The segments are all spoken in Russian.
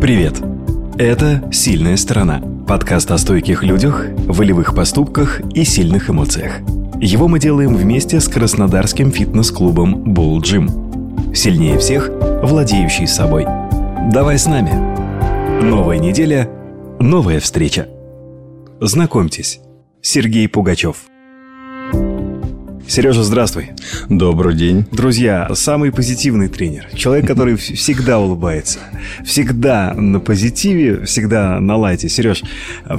Привет! Это «Сильная сторона» – подкаст о стойких людях, волевых поступках и сильных эмоциях. Его мы делаем вместе с краснодарским фитнес-клубом Bull Gym. Сильнее всех, владеющий собой. Давай с нами. Новая неделя, новая встреча. Знакомьтесь, Сергей Пугачев – Сережа, здравствуй. Добрый день. Друзья, самый позитивный тренер. Человек, который всегда улыбается. Всегда на позитиве, всегда на лайте. Сереж,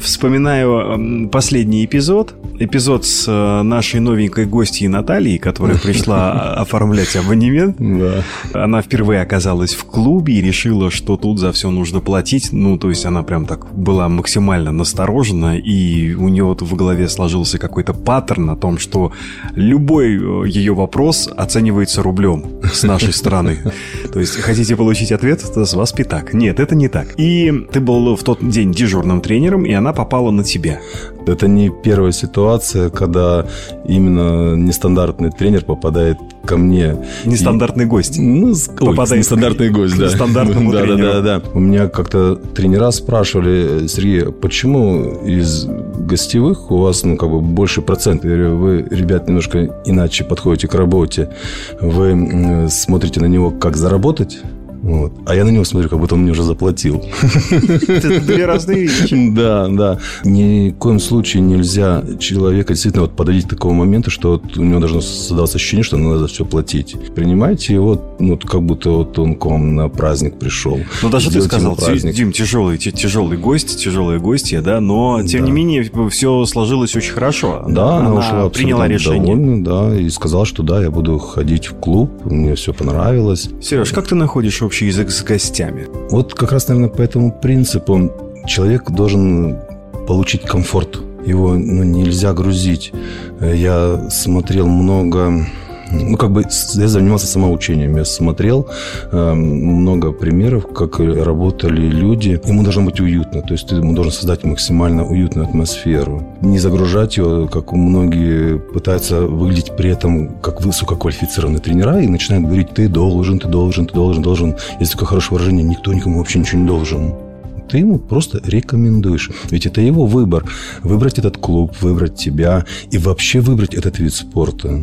вспоминаю последний эпизод. Эпизод с э, нашей новенькой гостьей Натальей, которая пришла оформлять абонемент. Да. Она впервые оказалась в клубе и решила, что тут за все нужно платить. Ну, то есть она прям так была максимально насторожена, и у нее вот в голове сложился какой-то паттерн о том, что люди любой э, ее вопрос оценивается рублем с нашей стороны. То есть, хотите получить ответ, то с вас пятак. Нет, это не так. И ты был в тот день дежурным тренером, и она попала на тебя. Это не первая ситуация, когда именно нестандартный тренер попадает ко мне. Нестандартный и... гость. Ну, попадает ой, нестандартный гость, да. Нестандартному да, тренеру. Да, да, да. У меня как-то тренера спрашивали, Сергей, почему из гостевых у вас, ну, как бы больше процент? Я говорю, вы, ребят, немножко иначе подходите к работе. Вы смотрите на него, как заработать, вот. А я на него смотрю, как будто он мне уже заплатил. Это две разные вещи. Да, да. Ни в коем случае нельзя человека действительно вот подойти к такому моменту, что вот у него должно создаться ощущение, что надо все платить. Принимайте его, ну, как будто вот он к вам на праздник пришел. Ну, даже ты сказал, Дим, тяжелый, тяжелый гость, тяжелые гостья, да, но, тем не менее, все сложилось очень хорошо. Да, она, ушла приняла решение. Довольна, да, и сказала, что да, я буду ходить в клуб, мне все понравилось. Сереж, как ты находишь общий язык с гостями? Вот как раз, наверное, по этому принципу человек должен получить комфорт. Его ну, нельзя грузить. Я смотрел много ну, как бы я занимался самоучением. Я смотрел э, много примеров, как работали люди. Ему должно быть уютно. То есть ему должен создать максимально уютную атмосферу. Не загружать его, как многие пытаются выглядеть при этом как высококвалифицированные тренера и начинают говорить, ты должен, ты должен, ты должен, должен. Есть такое хорошее выражение, никто никому вообще ничего не должен ты ему просто рекомендуешь. Ведь это его выбор. Выбрать этот клуб, выбрать тебя и вообще выбрать этот вид спорта.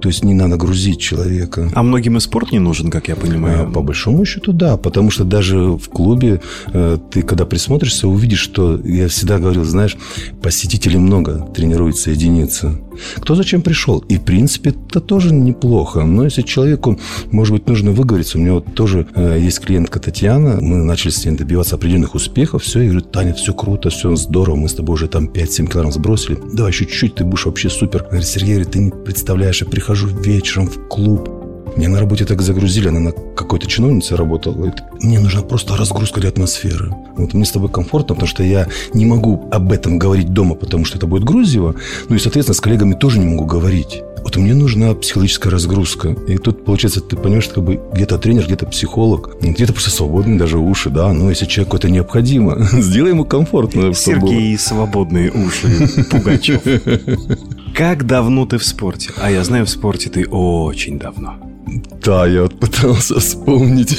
То есть не надо грузить человека. А многим и спорт не нужен, как я понимаю. А, по большому счету, да. Потому что даже в клубе э, ты, когда присмотришься, увидишь, что я всегда говорил, знаешь, посетителей много, тренируется единица. Кто зачем пришел? И, в принципе, это тоже неплохо. Но если человеку, может быть, нужно выговориться. У меня вот тоже э, есть клиентка Татьяна. Мы начали с ней добиваться определенных успехов. Все, я говорю, Таня, все круто, все здорово. Мы с тобой уже там 5-7 килограмм сбросили. Давай еще чуть-чуть, ты будешь вообще супер. Говорит, Сергей, ты не представляешь, я прихожу вечером в клуб. Меня на работе так загрузили, она на какой-то чиновнице работала. Говорит, мне нужна просто разгрузка для атмосферы. Вот мне с тобой комфортно, потому что я не могу об этом говорить дома, потому что это будет грузиво. Ну и, соответственно, с коллегами тоже не могу говорить. Вот мне нужна психологическая разгрузка. И тут, получается, ты понимаешь, что как бы где-то тренер, где-то психолог, где-то просто свободные даже уши, да. Но если человеку это необходимо, сделай ему комфортно. Сергей, свободные уши, Пугачев. Как давно ты в спорте? А я знаю, в спорте ты очень давно. Да, я вот пытался вспомнить.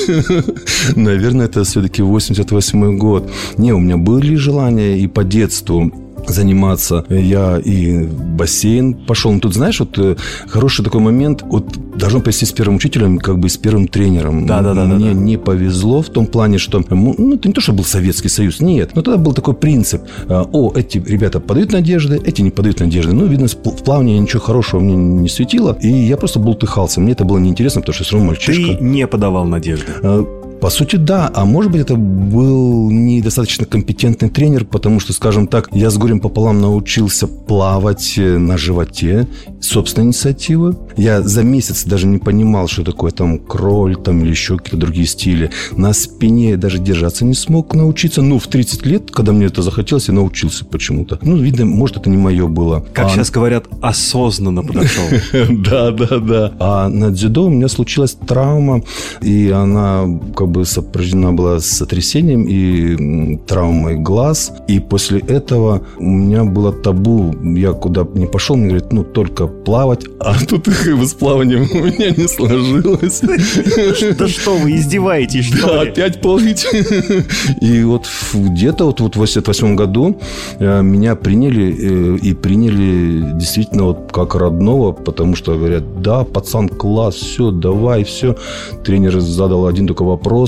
Наверное, это все-таки 88 год. Не, у меня были желания и по детству заниматься. Я и в бассейн пошел. Но тут, знаешь, вот э, хороший такой момент. Вот должно повести с первым учителем, как бы с первым тренером. Да, да, да. Мне да, да. не повезло в том плане, что ну, это не то, что был Советский Союз, нет. Но тогда был такой принцип. А, о, эти ребята подают надежды, эти не подают надежды. Ну, видно, в плавании ничего хорошего мне не светило. И я просто был тыхался. Мне это было неинтересно, потому что все равно мальчишка. Ты не подавал надежды? По сути, да. А может быть, это был недостаточно компетентный тренер, потому что, скажем так, я с горем пополам научился плавать э, на животе, собственной инициативы. Я за месяц даже не понимал, что такое там кроль там, или еще какие-то другие стили. На спине даже держаться не смог научиться. Ну, в 30 лет, когда мне это захотелось, я научился почему-то. Ну, видно, может, это не мое было. Как а... сейчас говорят, осознанно подошел. Да, да, да. А на дзюдо у меня случилась травма, и она как бы сопряжена была с сотрясением и травмой глаз. И после этого у меня было табу. Я куда не пошел, мне говорят, ну, только плавать. А тут как бы с плаванием у меня не сложилось. Да что вы, издеваетесь, что Да, опять плыть. И вот где-то вот в 88 году э, меня приняли э, и приняли действительно вот как родного, потому что говорят, да, пацан, класс, все, давай, все. Тренер задал один только вопрос,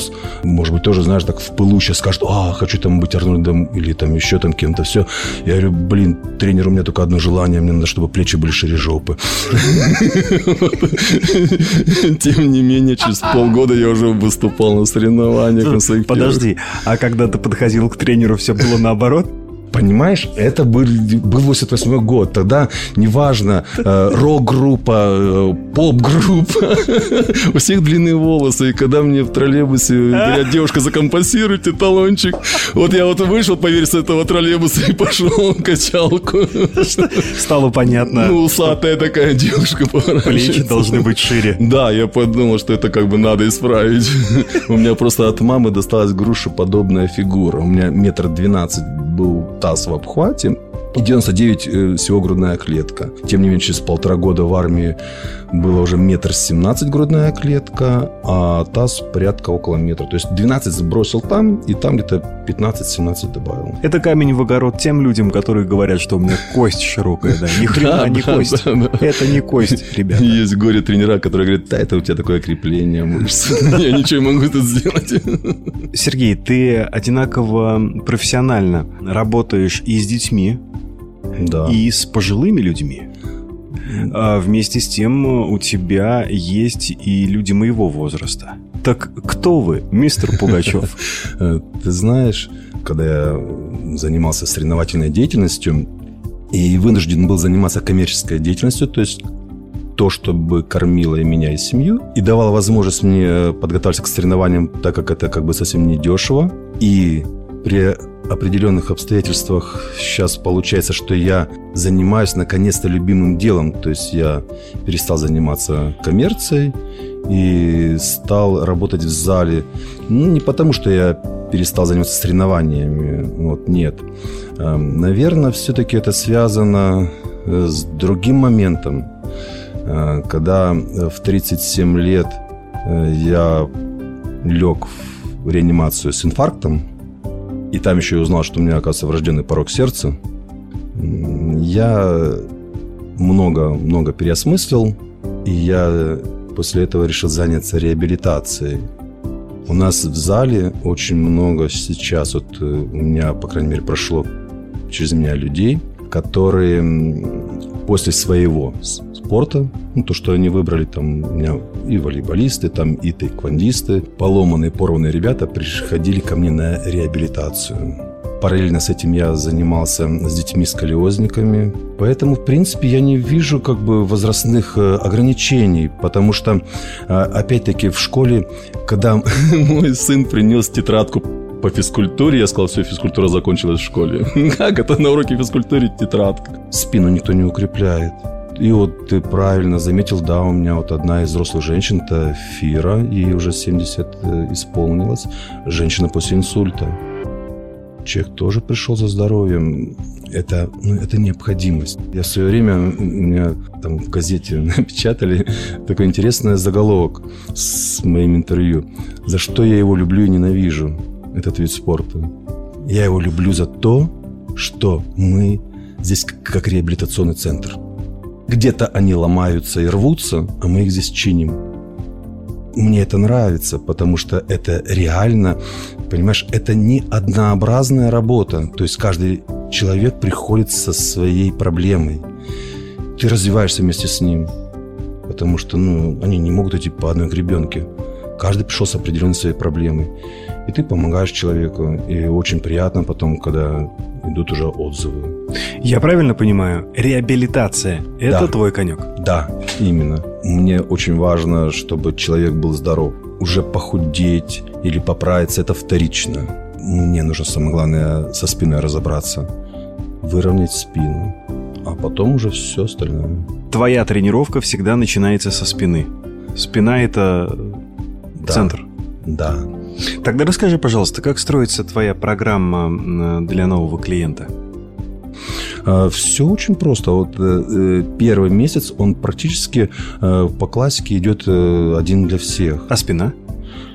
может быть, тоже, знаешь, так в пылу сейчас скажет, а, хочу там быть Арнольдом или там еще там кем-то, все. Я говорю, блин, тренер, у меня только одно желание, мне надо, чтобы плечи были шире жопы. Тем не менее, через полгода я уже выступал на соревнованиях своих Подожди, а когда ты подходил к тренеру, все было наоборот? Понимаешь, это был, был 88 год. Тогда неважно, э, рок-группа, э, поп-группа. У всех длинные волосы. И когда мне в троллейбусе говорят, девушка, закомпенсируйте талончик. Вот я вот вышел, поверь, с этого троллейбуса и пошел в качалку. Стало понятно. Ну, усатая такая девушка Плечи должны быть шире. Да, я подумал, что это как бы надо исправить. У меня просто от мамы досталась грушеподобная фигура. У меня метр двенадцать был таз в обхвате, и 99 э, всего грудная клетка. Тем не менее, через полтора года в армии было уже метр семнадцать грудная клетка, а таз порядка около метра. То есть 12 сбросил там, и там где-то 15-17 добавил. Это камень в огород тем людям, которые говорят, что у меня кость широкая, да. Ни хрена не кость. Это не кость, ребята. Есть горе-тренера, которые говорят, да, это у тебя такое крепление мышц. Я ничего не могу тут сделать. Сергей, ты одинаково профессионально работаешь и с детьми, Да. и с пожилыми людьми. А вместе с тем у тебя есть и люди моего возраста. Так кто вы, мистер Пугачев? Э, Ты знаешь, когда я занимался соревновательной деятельностью и вынужден был заниматься коммерческой деятельностью, то есть то, чтобы кормило и меня, и семью, и давало возможность мне подготовиться к соревнованиям, так как это как бы совсем не дешево. И при определенных обстоятельствах сейчас получается, что я занимаюсь наконец-то любимым делом. То есть я перестал заниматься коммерцией и стал работать в зале. Ну, не потому, что я перестал заниматься соревнованиями. Вот, нет. Наверное, все-таки это связано э, с другим моментом. Э, Когда в 37 лет э, я лег в реанимацию с инфарктом, и там еще и узнал, что у меня, оказывается, врожденный порог сердца, я много-много переосмыслил, и я после этого решил заняться реабилитацией. У нас в зале очень много сейчас, вот э, у меня, по крайней мере, прошло через меня людей, которые после своего спорта, ну, то, что они выбрали, там, у меня и волейболисты, там, и тайквандисты, поломанные, порванные ребята приходили ко мне на реабилитацию. Параллельно с этим я занимался с детьми-сколиозниками. Поэтому, в принципе, я не вижу как бы возрастных э, ограничений, потому что, э, опять-таки, в школе, когда мой сын принес тетрадку по физкультуре, я сказал, все, физкультура закончилась в школе. Как это на уроке физкультуры тетрадка? Спину никто не укрепляет. И вот ты правильно заметил, да, у меня вот одна из взрослых женщин, это Фира, ей уже 70 э, исполнилось, женщина после инсульта. Человек тоже пришел за здоровьем. Это, ну, это необходимость. Я в свое время, меня там в газете напечатали такой интересный заголовок с моим интервью. За что я его люблю и ненавижу, этот вид спорта. Я его люблю за то, что мы здесь как- реабилитационный центр. Где-то они ломаются и рвутся, а мы их здесь чиним. Мне это нравится, потому что это реально, понимаешь, это не однообразная работа. То есть каждый человек приходит со своей проблемой. Ты развиваешься вместе с ним. Потому что, ну, они не могут идти по одной гребенке. Каждый пришел с определенной своей проблемой. И ты помогаешь человеку. И очень приятно потом, когда идут уже отзывы. Я правильно понимаю, реабилитация – это Да. твой конек? Да, именно. Мне очень важно, чтобы человек был здоров. Уже похудеть или поправиться – это вторично. Мне нужно, самое главное, со спиной разобраться. Выровнять спину. А потом уже все остальное. Твоя тренировка всегда начинается со спины. Спина – это Да. центр. Да. Тогда расскажи, пожалуйста, как строится твоя программа для нового клиента? А, Все очень просто. Вот э, э, первый месяц он практически э, по классике идет один для всех. А спина?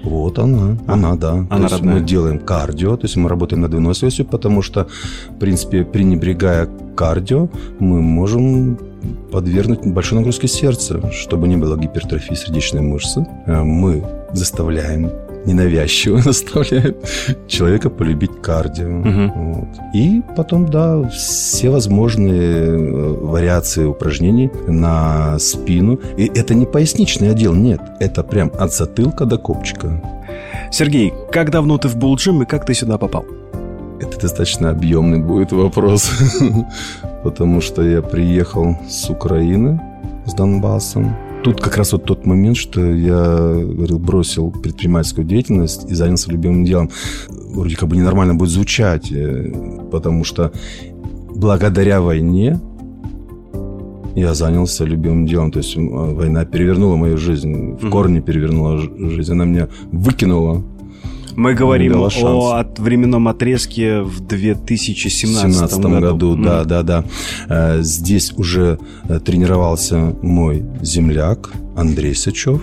Вот она, а, она, да. Она то родная. есть мы делаем кардио, то есть мы работаем над выносливостью, потому что, в принципе, пренебрегая кардио, мы можем подвергнуть большой нагрузке сердца, чтобы не было гипертрофии сердечной мышцы. Мы заставляем ненавязчиво заставляет человека полюбить кардио. Угу. Вот. И потом, да, все возможные вариации упражнений на спину. И это не поясничный отдел, нет. Это прям от затылка до копчика. Сергей, как давно ты в Булджим и как ты сюда попал? Это достаточно объемный будет вопрос. Потому что я приехал с Украины, с Донбассом. Тут как раз вот тот момент, что я говорил, бросил предпринимательскую деятельность и занялся любимым делом. Вроде как бы ненормально будет звучать, потому что благодаря войне я занялся любимым делом. То есть война перевернула мою жизнь, в корне перевернула жизнь. Она меня выкинула мы говорим о от временном отрезке в 2017 17 году. году mm. Да, да, да. Здесь уже тренировался мой земляк Андрей Сычев.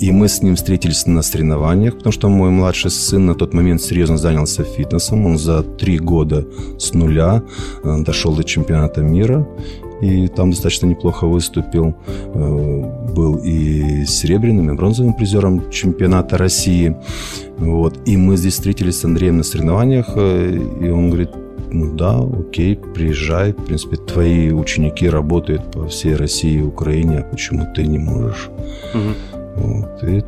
И мы с ним встретились на соревнованиях, потому что мой младший сын на тот момент серьезно занялся фитнесом. Он за три года с нуля дошел до чемпионата мира и там достаточно неплохо выступил. Был и серебряным, и бронзовым призером чемпионата России. Вот. И мы здесь встретились с Андреем на соревнованиях, и он говорит, ну да, окей, приезжай. В принципе, твои ученики работают по всей России и Украине, а почему ты не можешь? Угу. Вот. И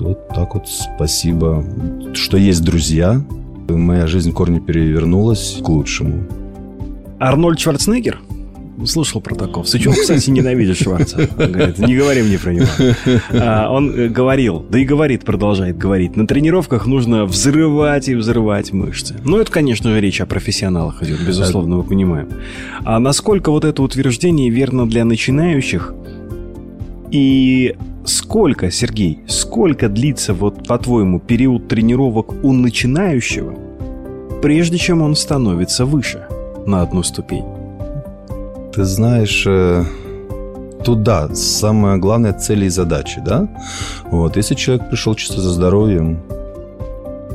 вот так вот спасибо, что есть друзья. Моя жизнь в корне перевернулась к лучшему. Арнольд Шварценеггер? Слушал про такого. Сычев, кстати, ненавидит Шварца. Он говорит, не говори мне про него. А, он говорил, да и говорит, продолжает говорить, на тренировках нужно взрывать и взрывать мышцы. Ну, это, конечно же, речь о профессионалах идет, безусловно, мы понимаем. А насколько вот это утверждение верно для начинающих? И сколько, Сергей, сколько длится, вот, по-твоему, период тренировок у начинающего, прежде чем он становится выше на одну ступень? Ты знаешь, туда самое главное цели и задачи, да? Вот, если человек пришел чисто за здоровьем,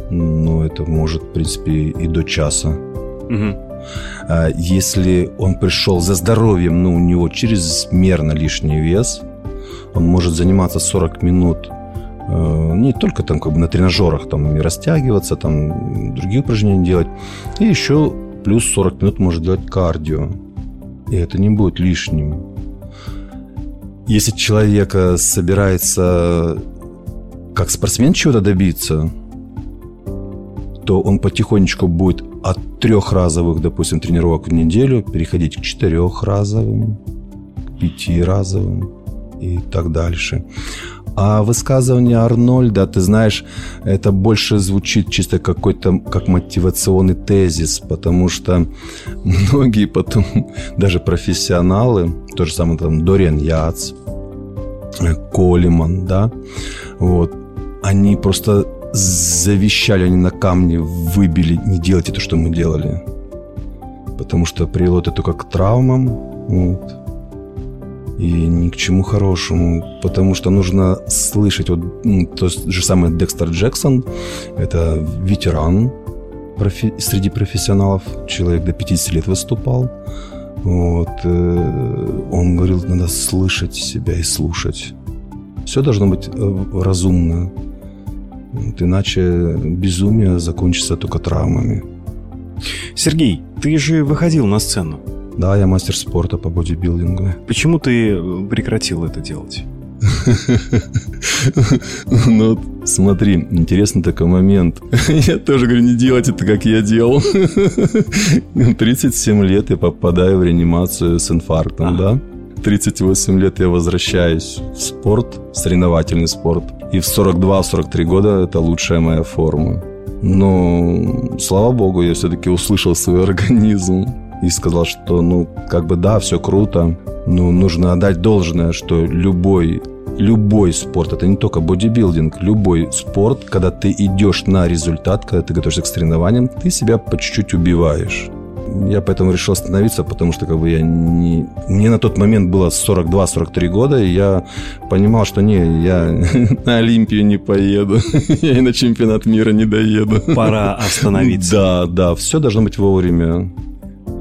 ну, это может, в принципе, и до часа. Угу. Если он пришел за здоровьем, но у него чрезмерно лишний вес, он может заниматься 40 минут не только там как бы на тренажерах там и растягиваться, там другие упражнения делать, и еще плюс 40 минут может делать кардио. И это не будет лишним. Если человек собирается как спортсмен чего-то добиться, то он потихонечку будет от трехразовых, допустим, тренировок в неделю переходить к четырехразовым, к пятиразовым и так дальше. А высказывание Арнольда, ты знаешь, это больше звучит чисто какой-то как мотивационный тезис, потому что многие потом, даже профессионалы, то же самое там Дориан Яц, Колеман, да, вот, они просто завещали, они на камне выбили, не делайте то, что мы делали. Потому что привело это только к травмам, вот, и ни к чему хорошему, потому что нужно слышать, вот ну, то же самое Декстер Джексон, это ветеран профи- среди профессионалов, человек до 50 лет выступал, вот, э, он говорил, надо слышать себя и слушать. Все должно быть э, разумно, вот, иначе безумие закончится только травмами. Сергей, ты же выходил на сцену. Да, я мастер спорта по бодибилдингу. Почему ты прекратил это делать? Ну, смотри, интересный такой момент. Я тоже говорю, не делать это, как я делал. 37 лет я попадаю в реанимацию с инфарктом, да? 38 лет я возвращаюсь в спорт, соревновательный спорт. И в 42-43 года это лучшая моя форма. Но, слава богу, я все-таки услышал свой организм и сказал, что, ну, как бы да, все круто, но нужно отдать должное, что любой любой спорт, это не только бодибилдинг, любой спорт, когда ты идешь на результат, когда ты готовишься к соревнованиям, ты себя по чуть-чуть убиваешь. Я поэтому решил остановиться, потому что как бы я не... Мне на тот момент было 42-43 года, и я понимал, что не, я на Олимпию не поеду, я и на чемпионат мира не доеду. Пора остановиться. Да, да, все должно быть вовремя.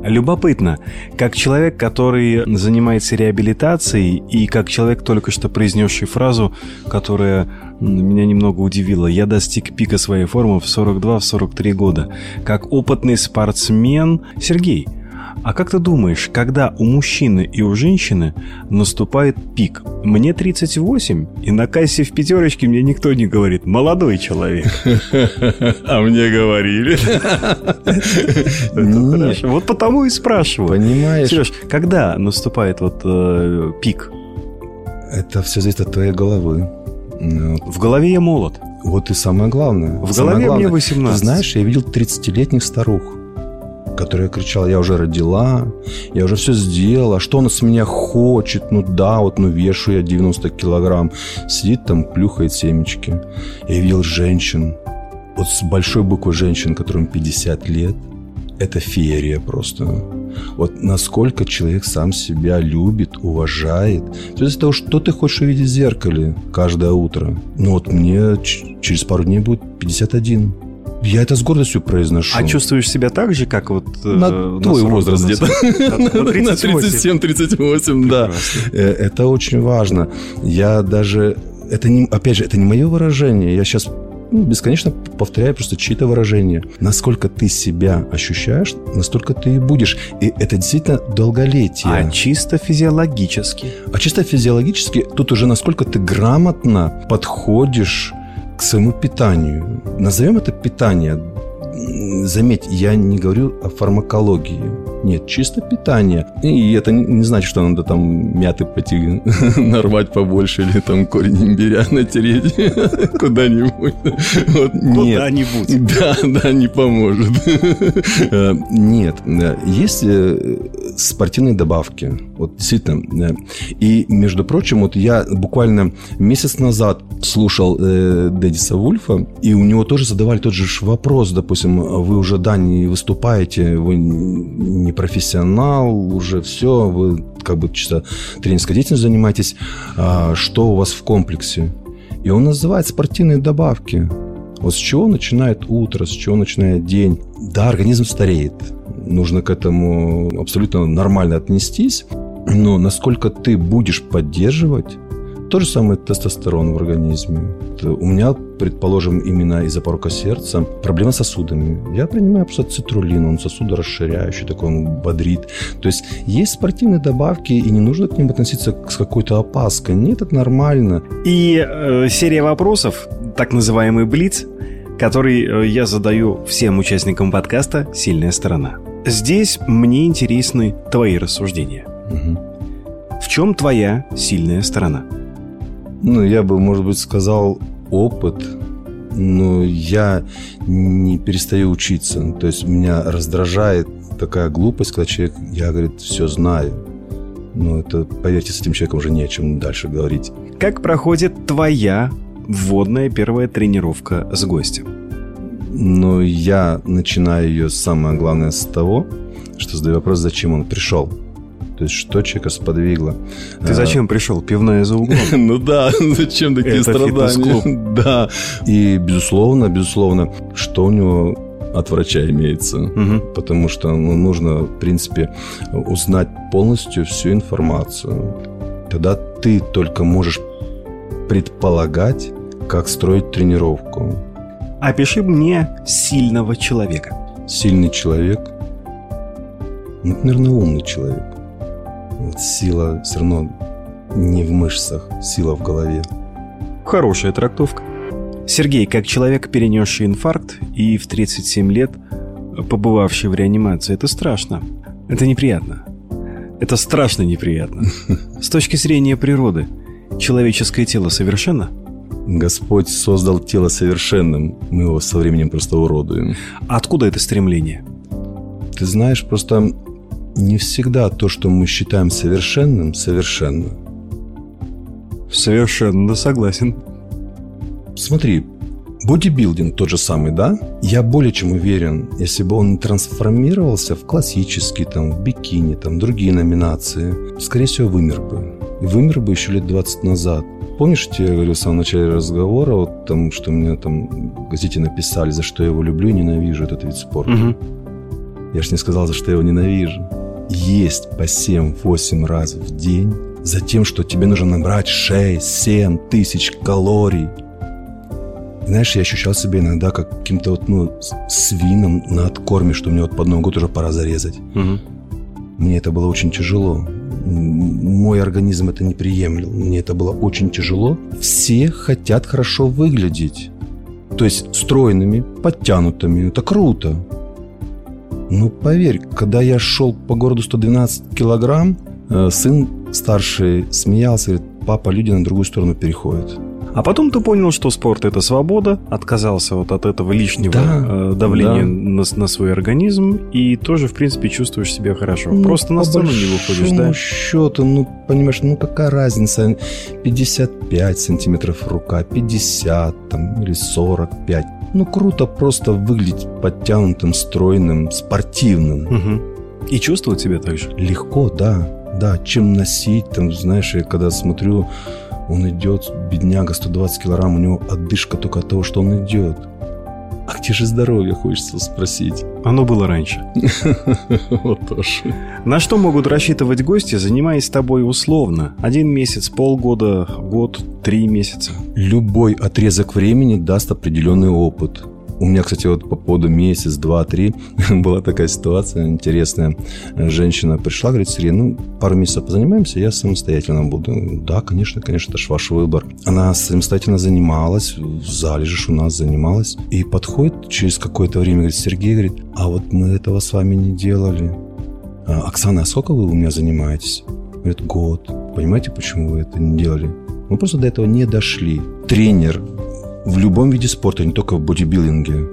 Любопытно, как человек, который занимается реабилитацией, и как человек, только что произнесший фразу, которая меня немного удивила. Я достиг пика своей формы в 42-43 года. Как опытный спортсмен... Сергей, а как ты думаешь, когда у мужчины и у женщины наступает пик? Мне 38, и на кассе в пятерочке мне никто не говорит «молодой человек». А мне говорили. Вот потому и спрашиваю. Понимаешь? Сереж, когда наступает вот э, пик? Это все зависит от твоей головы. В голове я молод. Вот и самое главное. В голове мне 18. Ты знаешь, я видел 30-летних старух которая кричала, я уже родила, я уже все сделала, что она с меня хочет, ну да, вот, ну вешу я 90 килограмм, сидит там, плюхает семечки. Я видел женщин, вот с большой буквы женщин, которым 50 лет, это феерия просто. Вот насколько человек сам себя любит, уважает. То есть того, что ты хочешь увидеть в зеркале каждое утро. Ну вот мне через пару дней будет 51. Я это с гордостью произношу. А чувствуешь себя так же, как вот... Э, на э, твой возраст где-то. На 37-38, да. Это очень важно. Я даже... Это не, опять же, это не мое выражение. Я сейчас ну, бесконечно повторяю просто чьи-то выражения. Насколько ты себя ощущаешь, настолько ты и будешь. И это действительно долголетие. А чисто физиологически? А чисто физиологически тут уже насколько ты грамотно подходишь к своему питанию. Назовем это питание. Заметь, я не говорю о фармакологии. Нет, чисто питание. И это не значит, что надо там мяты пойти нарвать побольше или там корень имбиря натереть куда-нибудь. Вот, Куда-нибудь. Да, да, не поможет. Э, нет, есть э, спортивные добавки. Вот действительно. И, между прочим, вот я буквально месяц назад слушал э, Дэдиса Вульфа, и у него тоже задавали тот же вопрос, допустим, вы уже, да, не выступаете, вы не профессионал, уже все, вы как бы чисто тренерской деятельностью занимаетесь, а что у вас в комплексе? И он называет спортивные добавки. Вот с чего начинает утро, с чего начинает день. Да, организм стареет. Нужно к этому абсолютно нормально отнестись. Но насколько ты будешь поддерживать то же самое тестостерон в организме. У меня, предположим, именно из-за порока сердца проблема с сосудами. Я принимаю просто цитрулин, он сосудорасширяющий, такой он бодрит. То есть есть спортивные добавки, и не нужно к ним относиться с какой-то опаской. Нет, это нормально. И э, серия вопросов, так называемый Блиц, который э, я задаю всем участникам подкаста «Сильная сторона». Здесь мне интересны твои рассуждения. Угу. В чем твоя сильная сторона? Ну, я бы, может быть, сказал опыт, но я не перестаю учиться. То есть меня раздражает такая глупость, когда человек, я, говорит, все знаю. Но это, поверьте, с этим человеком уже не о чем дальше говорить. Как проходит твоя вводная первая тренировка с гостем? Ну, я начинаю ее, самое главное, с того, что задаю вопрос, зачем он пришел. То есть, что человека сподвигло. Ты зачем а, пришел? Пивная за углом. Ну да, зачем такие страдания? Да. И, безусловно, безусловно, что у него от врача имеется. Угу. Потому что ну, нужно, в принципе, узнать полностью всю информацию. Тогда ты только можешь предполагать, как строить тренировку. Опиши мне сильного человека. Сильный человек? Ну, наверное, умный человек сила все равно не в мышцах, сила в голове. Хорошая трактовка. Сергей, как человек, перенесший инфаркт и в 37 лет побывавший в реанимации, это страшно. Это неприятно. Это страшно неприятно. С точки зрения природы, человеческое тело совершенно? Господь создал тело совершенным. Мы его со временем просто уродуем. Откуда это стремление? Ты знаешь, просто не всегда то, что мы считаем совершенным, совершенно. Совершенно согласен. Смотри, бодибилдинг тот же самый, да? Я более чем уверен, если бы он трансформировался в классический, там, в бикини, там, другие номинации, скорее всего, вымер бы. И вымер бы еще лет 20 назад. Помнишь, я говорил в самом начале разговора, вот там, что мне там в газете написали, за что я его люблю и ненавижу этот вид спорта. Угу. Я ж не сказал, за что я его ненавижу. Есть по 7-8 раз в день за тем, что тебе нужно набрать 6-7 тысяч калорий. Знаешь, я ощущал себя иногда как каким-то вот, ну, свином на откорме, что мне вот под Новый год уже пора зарезать. Угу. Мне это было очень тяжело. Мой организм это не приемлил. Мне это было очень тяжело. Все хотят хорошо выглядеть. То есть стройными, подтянутыми. Это круто. Ну, поверь, когда я шел по городу 112 килограмм, э, сын старший смеялся, говорит, папа, люди на другую сторону переходят. А потом ты понял, что спорт это свобода, отказался вот от этого лишнего да, э, давления да. на, на свой организм и тоже, в принципе, чувствуешь себя хорошо. Ну, Просто на по сцену не выходишь, да? большому счету, ну, понимаешь, ну какая разница, 55 сантиметров рука, 50 там, или 45. Ну, круто просто выглядеть подтянутым, стройным, спортивным. Угу. И чувствовать себя так же. Легко, да. Да, чем носить, там, знаешь, я когда смотрю, он идет, бедняга, 120 килограмм, у него отдышка только от того, что он идет. А где же здоровье, хочется спросить. Оно было раньше. Вот тоже. На что могут рассчитывать гости, занимаясь с тобой условно? Один месяц, полгода, год, три месяца? Любой отрезок времени даст определенный опыт. У меня, кстати, вот по поводу месяц, два, три была такая ситуация интересная. Женщина пришла, говорит, Сергей, ну, пару месяцев позанимаемся, я самостоятельно буду. Да, конечно, конечно, это же ваш выбор. Она самостоятельно занималась, в зале же у нас занималась. И подходит через какое-то время, говорит, Сергей, говорит, а вот мы этого с вами не делали. «А, Оксана, а сколько вы у меня занимаетесь? Говорит, год. Понимаете, почему вы это не делали? Мы просто до этого не дошли. Тренер в любом виде спорта, не только в бодибилдинге,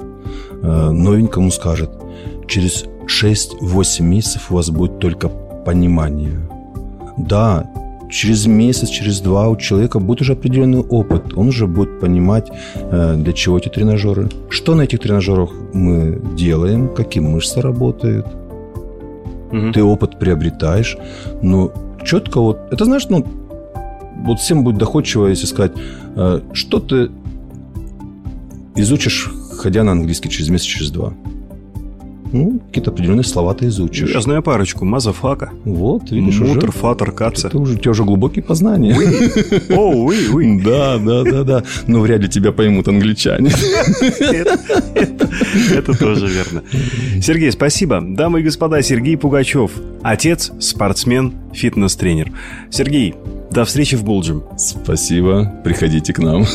э, новенькому скажет, через 6-8 месяцев у вас будет только понимание. Да, через месяц, через два у человека будет уже определенный опыт. Он уже будет понимать, э, для чего эти тренажеры. Что на этих тренажерах мы делаем, какие мышцы работают. Мгм. Ты опыт приобретаешь, но четко вот... Это знаешь, ну, вот всем будет доходчиво, если сказать, э, что ты изучишь, ходя на английский через месяц, через два. Ну, какие-то определенные слова ты изучишь. Я знаю парочку. Motherfucker, Вот, видишь, Mutter, уже... Vater, Katze. Это уже, у тебя уже глубокие познания. О, oui, oui. Да, да, да, да. Но вряд ли тебя поймут англичане. Это тоже верно. Сергей, спасибо. Дамы и господа, Сергей Пугачев. Отец, спортсмен, фитнес-тренер. Сергей, до встречи в Булджем. Спасибо. Приходите к нам.